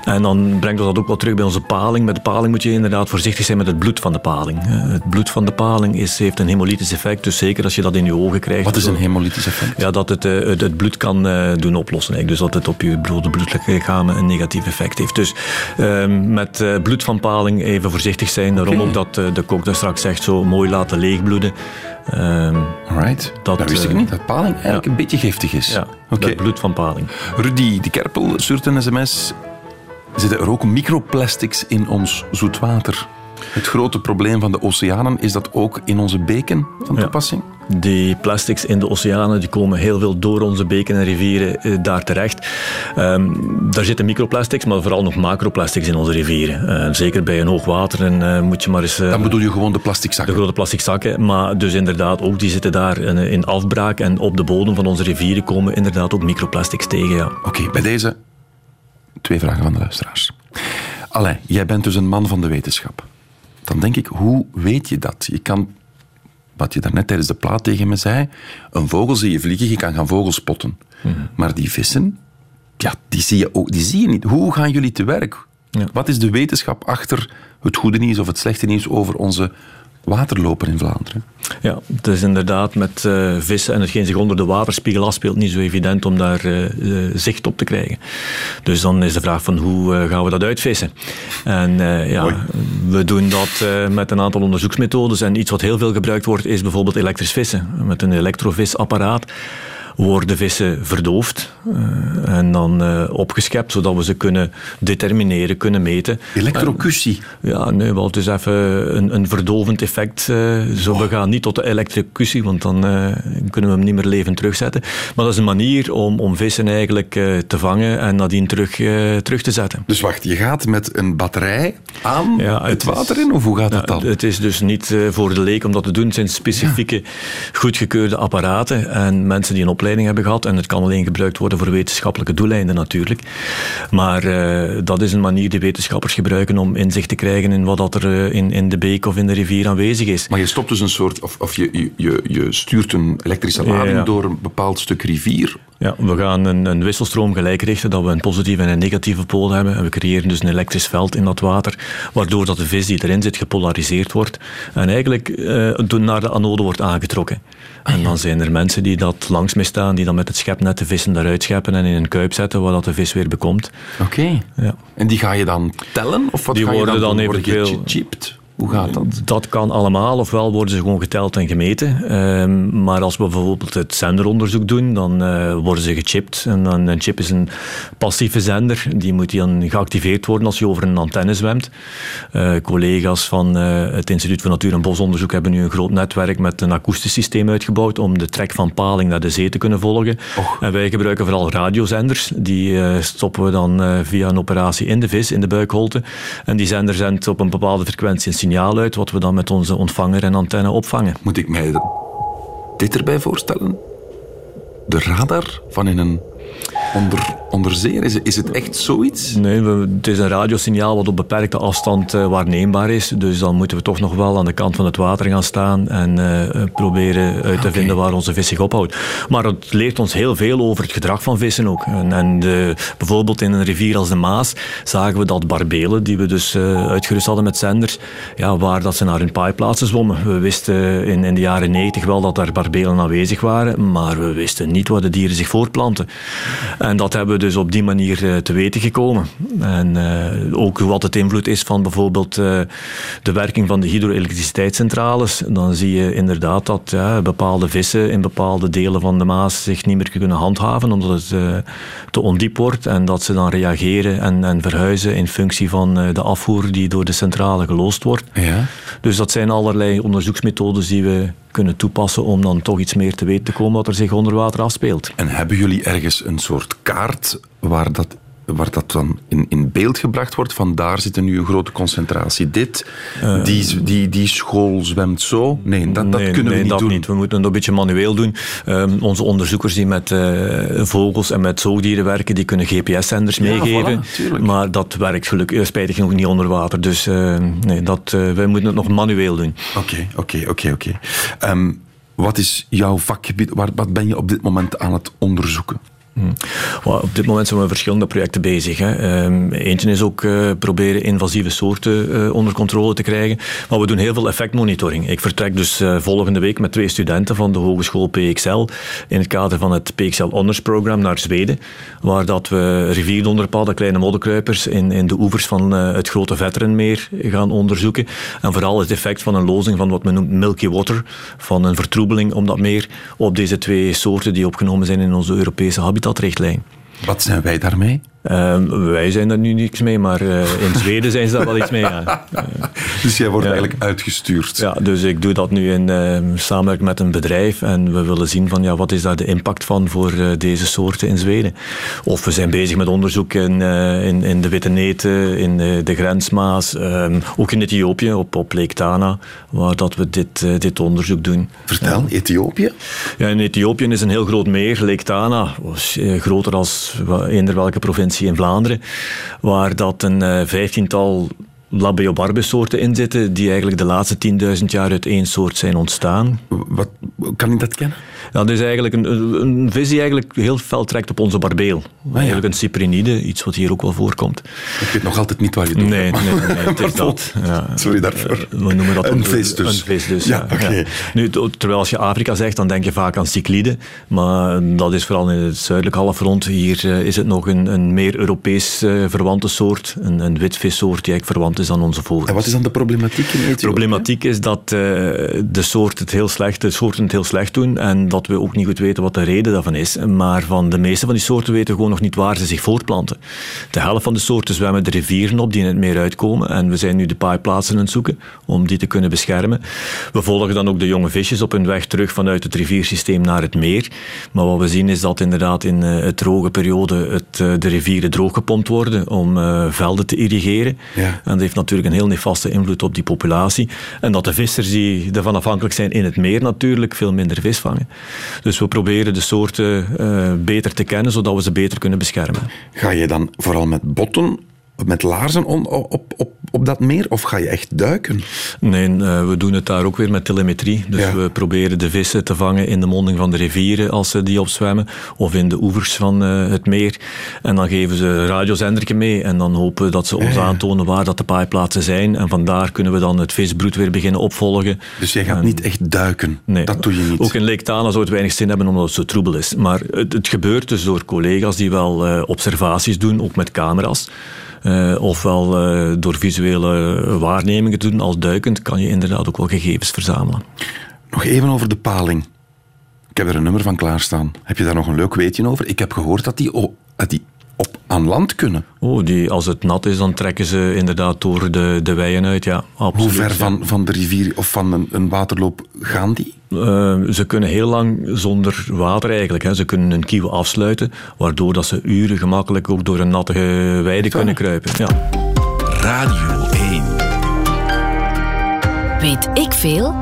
En dan brengt ons dat ook wel terug bij onze paling. Met de paling moet je inderdaad voorzichtig zijn met het bloed van de paling. Het bloed van de paling is, heeft een hemolytisch effect. Dus zeker als je dat in je ogen krijgt. Wat is een hemolytisch effect? Ja, dat het, het, het bloed kan doen oplossen. eigenlijk. Dus dat het op je rode bloedlichamen een negatief effect heeft. Dus ehm, met bloed van paling even voorzichtig zijn. Daarom ook dat eh, de kok daar straks zegt, zo mooi laten leegbloeden. Alright. Dat, Dat, wist ik eh, niet, dat paling eigenlijk ja. een beetje giftig is. ja, Oké. het bloed van paling. Rudy de Kerpel stuurt een sms. Zitten er ook microplastics in ons zoetwater? Het grote probleem van de oceanen, is dat ook in onze beken van Ja. toepassing? Die plastics in de oceanen die komen heel veel door onze beken en rivieren eh, daar terecht. Ehm, daar zitten microplastics, maar vooral nog macroplastics in onze rivieren. Eh, zeker bij een hoog water en, eh, moet je maar eens... eh, Dan bedoel je gewoon de plastic de zakken. grote plastic zakken, maar dus inderdaad ook die zitten daar in, in afbraak en op de bodem van onze rivieren komen inderdaad ook microplastics tegen. Ja. Oké, bij deze twee vragen van de luisteraars. Alain, jij bent dus een man van de wetenschap. Dan denk ik, hoe weet je dat? Je kan, wat je daarnet tijdens de plaat tegen me zei, een vogel zie je vliegen, je kan gaan vogels spotten. Maar die vissen, ja, die zie, je ook, die zie je niet. Hoe gaan jullie te werk? Ja. Wat is de wetenschap achter het goede nieuws of het slechte nieuws over onze waterloper in Vlaanderen? Ja, het is inderdaad met eh, vissen en hetgeen zich onder de waterspiegel afspeelt niet zo evident om daar eh, eh, zicht op te krijgen. Dus dan is de vraag van hoe gaan we dat uitvissen? En ja, we doen dat met een aantal onderzoeksmethodes en iets wat heel veel gebruikt wordt is bijvoorbeeld elektrisch vissen. Met een elektrovisapparaat worden vissen verdoofd eh, en dan eh, opgeschept, zodat we ze kunnen determineren, kunnen meten. Electrocutie. Ja, nee, wel, het is even een, een verdovend effect. eh, zo, we gaan niet tot de elektrocutie, want dan eh, kunnen we hem niet meer levend terugzetten. Maar dat is een manier om, om vissen eigenlijk eh, te vangen en nadien terug, eh, terug te zetten. Dus wacht, je gaat met een batterij aan Ja, het, het is- water in, of hoe gaat dat Ja, dan? Het is dus niet eh, voor de leek om dat te doen. Het zijn specifieke, goedgekeurde apparaten en mensen die een opleiding hebben gehad. En het kan alleen gebruikt worden voor wetenschappelijke doeleinden natuurlijk. Maar eh, dat is een manier die wetenschappers gebruiken om inzicht te krijgen in wat dat er eh, in, in de beek of in de rivier aanwezig is. Maar je stopt dus een soort, of, of je, je- je, stuurt een elektrische lading Ja. door een bepaald stuk rivier. Ja, we gaan een, een wisselstroom gelijk richten, dat we een positieve en een negatieve pool hebben. En we creëren dus een elektrisch veld in dat water, waardoor dat de vis die erin zit gepolariseerd wordt en eigenlijk doen naar de anode wordt aangetrokken. En dan zijn er mensen die dat langs mee staan, die dan met het schepnet de vissen daaruit scheppen en in een kuip zetten, waar dat de vis weer bekomt. Oké. Ja. En die ga je dan tellen? Of wat Die ga je worden dan? Worden eventueel- gechipt? Hoe gaat dat? Dat kan allemaal, ofwel worden ze gewoon geteld en gemeten. Ehm, maar als we bijvoorbeeld het zenderonderzoek doen, dan eh, worden ze gechipt. En dan, een chip is een passieve zender, die moet dan geactiveerd worden als je over een antenne zwemt. Eh, collega's van eh, het Instituut voor Natuur- en Bosonderzoek hebben nu een groot netwerk met een akoestisch systeem uitgebouwd om de trek van paling naar de zee te kunnen volgen. En wij gebruiken vooral radiozenders. Die stoppen we dan via een operatie in de vis, in de buikholte. En die zender zendt op een bepaalde frequentie een signaal uit, wat we dan met onze ontvanger en antenne opvangen. Moet ik mij dit erbij voorstellen? De radar van in een onder, onderzeer? Is, het- is het echt zoiets? Nee, het is een radiosignaal wat op beperkte afstand eh, waarneembaar is. Dus dan moeten we toch nog wel aan de kant van het water gaan staan en eh, proberen uit te vinden waar onze vis zich ophoudt. Maar het leert ons heel veel over het gedrag van vissen ook. En, en de, bijvoorbeeld in een rivier als de Maas zagen we dat barbelen, die we dus eh, uitgerust hadden met zenders, ja, waar dat ze naar hun paaiplaatsen zwommen. We wisten in, in de jaren 90 wel dat daar barbelen aanwezig waren, maar we wisten niet waar de dieren zich voortplanten. En dat hebben we dus op die manier eh, te weten gekomen. En eh, ook wat het invloed is van bijvoorbeeld eh, de werking van de hydroelektriciteitscentrales. Dan zie je inderdaad dat ja, bepaalde vissen in bepaalde delen van de Maas zich niet meer kunnen handhaven omdat het te ondiep wordt. En dat ze dan reageren en, en verhuizen in functie van de afvoer die door de centrale geloosd wordt. Ja. Dus dat zijn allerlei onderzoeksmethodes die we kunnen toepassen om dan toch iets meer te weten te komen wat er zich onder water afspeelt. En hebben jullie ergens een soort kaart waar dat, waar dat dan in, in beeld gebracht wordt? Van daar zit nu een grote concentratie. Dit, die, die, die school zwemt zo. Nee, dat, dat Nee, kunnen nee, we niet dat doen. niet. We moeten het een beetje manueel doen. Ehm, onze onderzoekers die met eh, vogels en met zoogdieren werken, die kunnen GPS-zenders Ja, meegeven. voilà, maar dat werkt gelukkig eh, spijtig genoeg niet onder water. Dus eh, nee, dat, eh, wij moeten het nog manueel doen. Oké, oké, oké, oké. Ehm, Wat is jouw vakgebied? Waar, wat ben je op dit moment aan het onderzoeken? Well, op dit moment zijn we verschillende projecten bezig. Hè. Ehm, eentje is ook uh, proberen invasieve soorten uh, onder controle te krijgen. Maar we doen heel veel effectmonitoring. Ik vertrek dus uh, volgende week met twee studenten van de Hogeschool PXL in het kader van het PXL Honors Program naar Zweden. Waar dat we rivierdonderpadden, kleine modderkruipers in, in de oevers van het grote Vetterenmeer gaan onderzoeken. En vooral het effect van een lozing van wat men noemt milky water, van een vertroebeling om dat meer op deze twee soorten die opgenomen zijn in onze Europese habitat habitatrichtlijn. Wat zijn wij daarmee? Uh, wij zijn daar nu niks mee, maar uh, in Zweden zijn ze daar wel iets mee. Ja. Uh, [laughs] dus jij wordt ja. eigenlijk uitgestuurd? Ja, dus ik doe dat nu in ehm, samenwerking met een bedrijf en we willen zien van ja, wat is daar de impact van voor eh, deze soorten in Zweden. Of we zijn bezig met onderzoek in, eh, in, in de Witte Neten, in de Grensmaas, ehm, ook in Ethiopië, op, op Lake Tana, waar dat we dit, dit onderzoek doen. Vertel, Ethiopië? Ja, in Ethiopië is een heel groot meer, Lake Tana, groter als eender welke provincie in Vlaanderen, waar dat een uh, vijftiental Labeobarbe-soorten in zitten die eigenlijk de laatste 10.000 jaar uit één soort zijn ontstaan. Wat, kan ik dat kennen? Dat is eigenlijk een, een vis die eigenlijk heel fel trekt op onze barbeel. Ah, ja. Eigenlijk een cyprinide, iets wat hier ook wel voorkomt. Ik weet nog altijd niet waar je het nee, nee, nee, nee, het is dat. [laughs] Ja. Sorry daarvoor. We noemen dat een vis dus. Een vis dus, ja. ja, okay. Nu, terwijl als je Afrika zegt, dan denk je vaak aan cycliden. Maar dat is vooral in het zuidelijk halfrond. Hier is het nog een, een meer Europees uh, verwante soort. Een, een witvissoort die eigenlijk verwant is aan onze vogels. En wat is dan de problematiek in Ethiopië? De problematiek is dat uh, de, soort het heel slecht, de soorten het heel slecht doen en dat we ook niet goed weten wat de reden daarvan is. Maar van de meeste van die soorten weten we gewoon nog niet waar ze zich voortplanten. De helft van de soorten zwemmen de rivieren op die in het meer uitkomen en we zijn nu de paaiplaatsen aan het zoeken om die te kunnen beschermen. We volgen dan ook de jonge visjes op hun weg terug vanuit het riviersysteem naar het meer. Maar wat we zien is dat inderdaad in uh, het droge periode het, uh, de rivieren drooggepompt worden om velden te irrigeren. Ja. En dat natuurlijk een heel nefaste invloed op die populatie. En dat de vissers die ervan afhankelijk zijn in het meer natuurlijk veel minder vis vangen. Dus we proberen de soorten uh, beter te kennen, zodat we ze beter kunnen beschermen. Ga je dan vooral met botten met laarzen on, op, op, op dat meer of ga je echt duiken? Nee, uh, we doen het daar ook weer met telemetrie. Dus ja. we proberen de vissen te vangen in de monding van de rivieren als ze die opzwemmen of in de oevers van uh, het meer. En dan geven ze een radiozendertje mee en dan hopen dat ze ons ja. aantonen waar dat de paaiplaatsen zijn. En vandaar kunnen we dan het visbroed weer beginnen opvolgen. Dus jij gaat en, niet echt duiken? Nee, dat doe je niet? Ook in Lake Tana zou het weinig zin hebben omdat het zo troebel is. Maar het, het gebeurt dus door collega's die wel uh, observaties doen, ook met camera's. Uh, ofwel uh, door visuele waarnemingen te doen. Als duikend kan je inderdaad ook wel gegevens verzamelen. Nog even over de paling. Ik heb er een nummer van klaarstaan. Heb je daar nog een leuk weetje over? Ik heb gehoord dat die, oh, dat die aan land kunnen. Oh, die, als het nat is, dan trekken ze inderdaad door de, de weien uit. Ja, absoluut, Hoe ver van, van de rivier of van een, een waterloop gaan die? Uh, ze kunnen heel lang zonder water eigenlijk. Hè. Ze kunnen een kieuw afsluiten, waardoor dat ze uren gemakkelijk ook door een natte weide kunnen kruipen. Ja. Radio 1. Weet ik veel?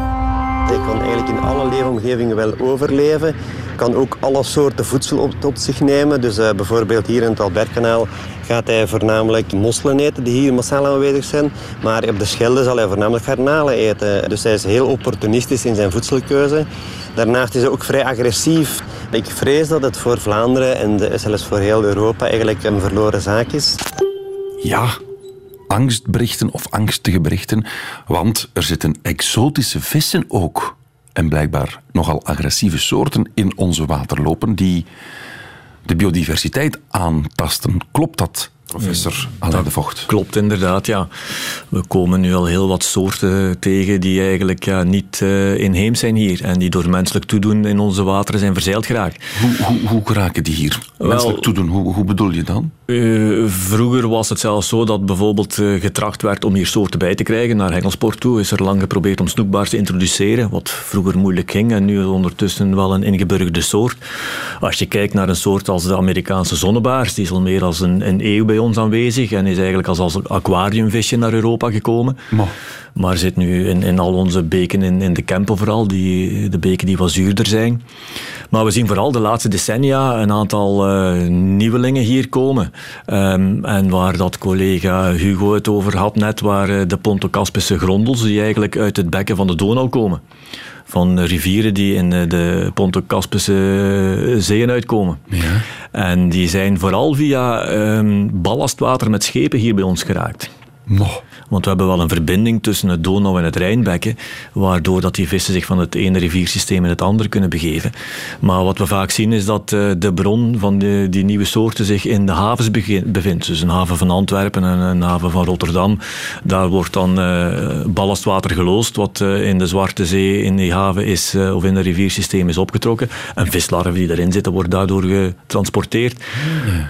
Hij kan eigenlijk in alle leefomgevingen wel overleven. Kan ook alle soorten voedsel op, zich nemen. Dus uh, bijvoorbeeld hier in het Albertkanaal gaat hij voornamelijk mosselen eten, die hier massaal aanwezig zijn. Maar op de Schelde zal hij voornamelijk garnalen eten. Dus hij is heel opportunistisch in zijn voedselkeuze. Daarnaast is hij ook vrij agressief. Ik vrees dat het voor Vlaanderen en zelfs voor heel Europa eigenlijk een verloren zaak is. Ja, angstberichten of angstige berichten, want er zitten exotische vissen ook en blijkbaar nogal agressieve soorten in onze waterlopen die de biodiversiteit aantasten. Klopt dat? Professor Alain de Vocht. Klopt inderdaad, ja. We komen nu al heel wat soorten tegen die eigenlijk ja, niet uh, inheems zijn hier en die door menselijk toedoen in onze wateren zijn verzeild geraakt. Hoe, hoe, hoe geraken die hier? Menselijk toedoen, hoe, hoe bedoel je dan? Uh, vroeger was het zelfs zo dat bijvoorbeeld uh, getracht werd om hier soorten bij te krijgen. Naar Hengelsport toe is er lang geprobeerd om snoekbaars te introduceren, wat vroeger moeilijk ging en nu ondertussen wel een ingeburgerde soort. Als je kijkt naar een soort als de Amerikaanse zonnebaars, die is al meer dan een, een eeuw bij ons aanwezig en is eigenlijk als, als aquariumvisje naar Europa gekomen. Maar, maar zit nu in, in al onze beken in, in de Kempen vooral, die, de beken die wat zuurder zijn. Maar we zien vooral de laatste decennia een aantal uh, nieuwelingen hier komen. Um, en waar dat collega Hugo het over had net, waren de Pontocaspische grondels die eigenlijk uit het bekken van de Donau komen van rivieren die in eh, de Ponto-Kaspische eh, zeeën uitkomen. Ja. En die zijn vooral via ehm, ballastwater met schepen hier bij ons geraakt. Want we hebben wel een verbinding tussen het Donau en het Rijnbekken, waardoor dat die vissen zich van het ene riviersysteem in het andere kunnen begeven. Maar wat we vaak zien is dat eh, de bron van de, die nieuwe soorten zich in de havens bevindt. Dus een haven van Antwerpen en een haven van Rotterdam. Daar wordt dan eh, ballastwater geloosd, wat eh, in de Zwarte Zee, in die haven is, of in het riviersysteem is opgetrokken. En vislarven die erin zitten, worden daardoor getransporteerd.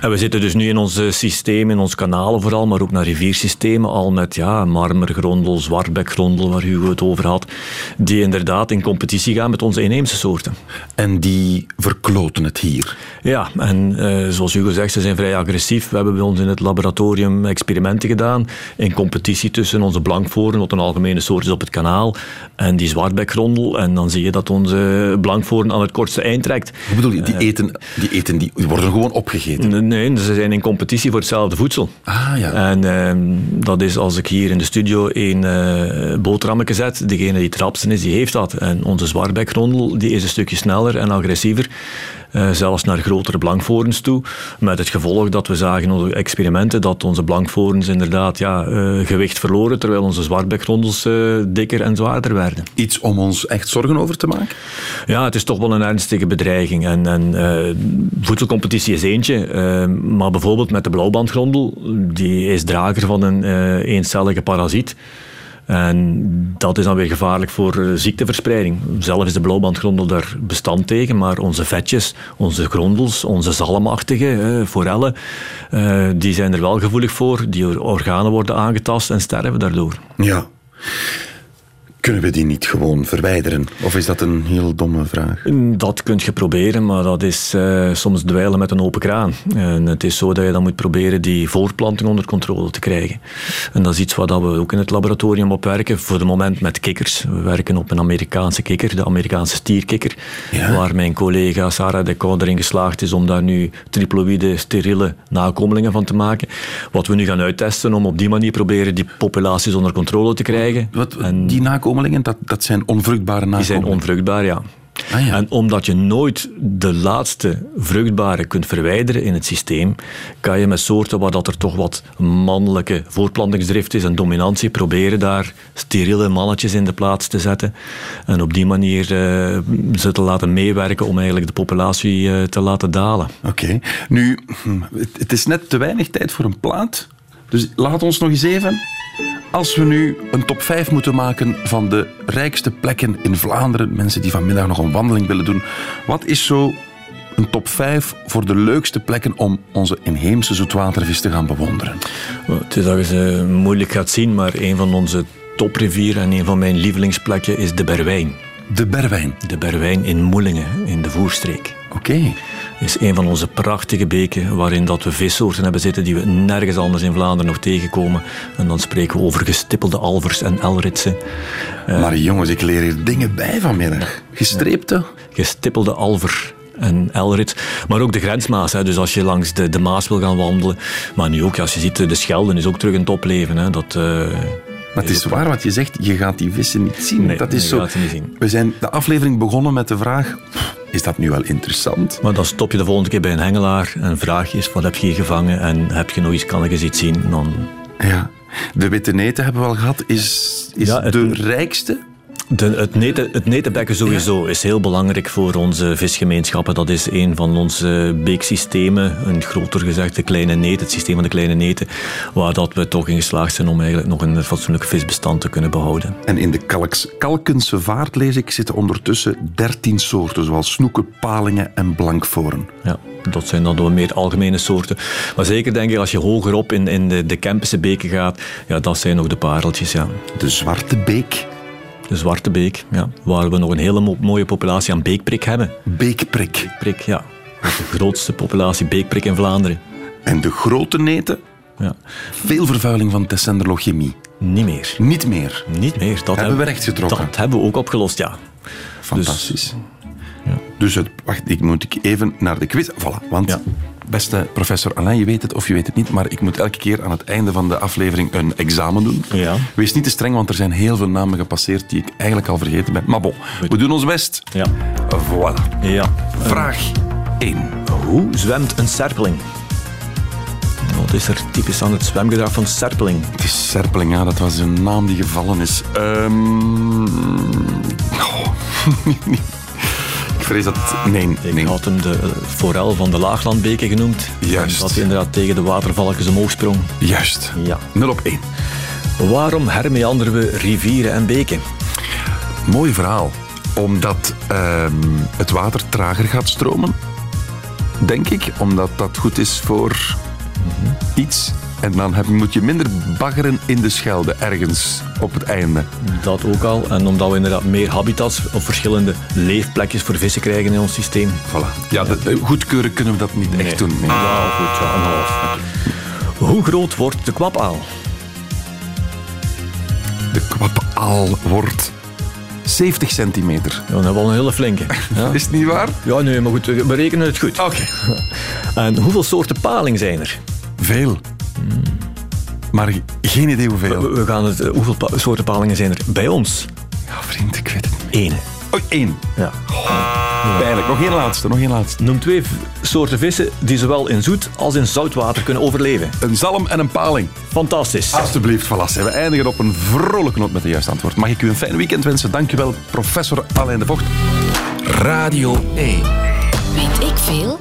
En we zitten dus nu in ons systeem, in ons kanalen vooral, maar ook naar riviersystemen, al met ja, marmergrondel, zwartbekgrondel, waar Hugo het over had, die inderdaad in competitie gaan met onze inheemse soorten. En die verkloten het hier. Ja, en eh, zoals Hugo zegt, ze zijn vrij agressief. We hebben bij ons in het laboratorium experimenten gedaan in competitie tussen onze blankvoren, wat een algemene soort is op het kanaal, en die zwartbekgrondel. En dan zie je dat onze blankvoren aan het kortste eind trekt. Hoe bedoel je? Die eten, die, eten die, die worden gewoon opgegeten. Nee, ze zijn in competitie voor hetzelfde voedsel. Ah ja. En ehm, dat is als ik hier in de studio een eh boterhammetje zet, degene die het is, die heeft dat. En onze zwaarbekgrondel, die is een stukje sneller en agressiever. Eh, zelfs naar grotere blankvorens toe. Met het gevolg dat we zagen in onze experimenten dat onze blankvorens inderdaad ja, eh, gewicht verloren, terwijl onze zwaardbekgrondels eh, dikker en zwaarder werden. Iets om ons echt zorgen over te maken? Ja, het is toch wel een ernstige bedreiging. En, en voedselcompetitie is eentje, maar bijvoorbeeld met de blauwbandgrondel, die is drager van een eencellige parasiet. En dat is dan weer gevaarlijk voor eh, ziekteverspreiding. Zelf is de blauwbandgrondel daar bestand tegen, maar onze vetjes, onze grondels, onze zalmachtige eh, forellen, eh, die zijn er wel gevoelig voor. Die organen worden aangetast en sterven daardoor. Ja. Kunnen we die niet gewoon verwijderen? Of is dat een heel domme vraag? Dat kun je proberen, maar dat is eh, soms dweilen met een open kraan. En het is zo dat je dan moet proberen die voortplanting onder controle te krijgen. En dat is iets wat we ook in het laboratorium op werken. Voor het moment met kikkers. We werken op een Amerikaanse kikker, de Amerikaanse stierkikker. Ja. Waar mijn collega Sarah de Cou erin geslaagd is om daar nu triploïde, steriele nakomelingen van te maken. Wat we nu gaan uittesten om op die manier proberen die populaties onder controle te krijgen. Wat, En- die nakomelingen, dat, dat zijn onvruchtbare die nakomelingen? zijn onvruchtbaar, ja. Ah, ja. En omdat je nooit de laatste vruchtbare kunt verwijderen in het systeem, kan je met soorten waar dat er toch wat mannelijke voortplantingsdrift is en dominantie, proberen daar steriele mannetjes in de plaats te zetten. En op die manier eh, ze te laten meewerken om eigenlijk de populatie eh, te laten dalen. Oké. Nu, hm, het, het is net te weinig tijd voor een plaat. Dus laat ons nog eens even... Als we nu een top 5 moeten maken van de rijkste plekken in Vlaanderen, mensen die vanmiddag nog een wandeling willen doen, wat is zo een top 5 voor de leukste plekken om onze inheemse zoetwatervis te gaan bewonderen? Het is dat je ze moeilijk gaat zien, maar een van onze toprivieren en een van mijn lievelingsplekken is de Berwijn. De Berwijn. De Berwijn in Moelingen, in de Voerstreek. Oké. Is een van onze prachtige beken waarin dat we vissoorten hebben zitten die we nergens anders in Vlaanderen nog tegenkomen. En dan spreken we over gestippelde alvers en elritsen. Maar jongens, ik leer hier dingen bij vanmiddag. Gestreepte? Gestippelde alver en elrit. Maar ook de grensmaas. Hè. Dus als je langs de, de Maas wil gaan wandelen. Maar nu ook, als je ziet, de Schelden is ook terug in het opleven. Hè. Dat, eh, Maar het is waar wat je zegt, je gaat die vissen niet zien. Nee, dat is zo. niet zien. We zijn de aflevering begonnen met de vraag: is dat nu wel interessant? Maar dan stop je de volgende keer bij een hengelaar en vraag je eens, wat heb je hier gevangen? En heb je nog iets, kan ik eens iets zien? Dan Ja. De witte neten hebben we al gehad. Is, is Ja, het- de rijkste? De, het, neten, het netenbekken sowieso is heel belangrijk voor onze visgemeenschappen. Dat is een van onze beeksystemen, een groter gezegd, de kleine neet, het systeem van de kleine neten, waar dat we toch in geslaagd zijn om eigenlijk nog een fatsoenlijk visbestand te kunnen behouden. En in de kalks, Kalkense vaart, lees ik, zitten ondertussen 13 soorten, zoals snoeken, palingen en blankvoren. Ja, dat zijn dan de meer algemene soorten. Maar zeker denk ik, als je hogerop in, in de, de Kempische beken gaat, ja, dat zijn nog de pareltjes, ja. De zwarte beek, De Zwarte Beek, ja, waar we nog een hele mo- mooie populatie aan beekprik hebben. beekprik. Prik, ja. De grootste populatie beekprik in Vlaanderen. En de grote neten, Ja. veel vervuiling van tessenderlochemie. Niet meer. Niet meer. Niet meer. Dat Hebben we rechtgetrokken. Dat hebben we ook opgelost, ja. Fantastisch. Dus het, wacht, ik moet ik even naar de quiz. Voilà, want Ja. beste professor Alain, je weet het of je weet het niet, maar ik moet elke keer aan het einde van de aflevering een examen doen. Ja. Wees niet te streng, want er zijn heel veel namen gepasseerd die ik eigenlijk al vergeten ben. Maar bon, we doen ons best. Ja. Voilà. ja. Vraag 1. Hoe zwemt een serpeling? Wat is er typisch aan het zwemgedrag van serpeling? Het is Serpeling, ja, dat was een naam die gevallen is. Ehm [laughs] oh. Ik vrees dat... Nee, Ik nee. had hem de forel van de Laaglandbeken genoemd. Juist. Dat hij inderdaad tegen de watervalkjes omhoog sprong. Juist. Ja. 0 op 1. Waarom hermeanderen we rivieren en beken? Mooi verhaal. Omdat ehm, het water trager gaat stromen. Denk ik. Omdat dat goed is voor iets. En dan heb, moet je minder baggeren in de Schelde, ergens op het einde. Dat ook al. En omdat we inderdaad meer habitats of verschillende leefplekjes voor vissen krijgen in ons systeem. Voilà. Ja, dat, eh, goedkeuren kunnen we dat niet echt doen. nee. Ja, goed. Ja, een half. Hoe groot wordt de kwapaal? De kwapaal wordt 70 centimeter. Ja, dan hebben we al een hele flinke. Ja? [laughs] Is het niet waar? Ja, nee, maar goed, we berekenen het goed. Oké. [laughs] En hoeveel soorten paling zijn er? Veel. Maar geen idee hoeveel. We, we gaan het, eh, hoeveel pa- soorten palingen zijn er bij ons? Ja, vriend, ik weet het niet. Eén. Oh, één. Ja. Pijnlijk. Nog één laatste, nog één laatste. Noem twee soorten vissen die zowel in zoet als in zout water kunnen overleven. Een zalm en een paling. Fantastisch. Alsjeblieft, voilà. We eindigen op een vrolijke noot met de juiste antwoord. Mag ik u een fijn weekend wensen? Dankjewel, professor Alain de Vocht. Radio 1. Weet ik veel?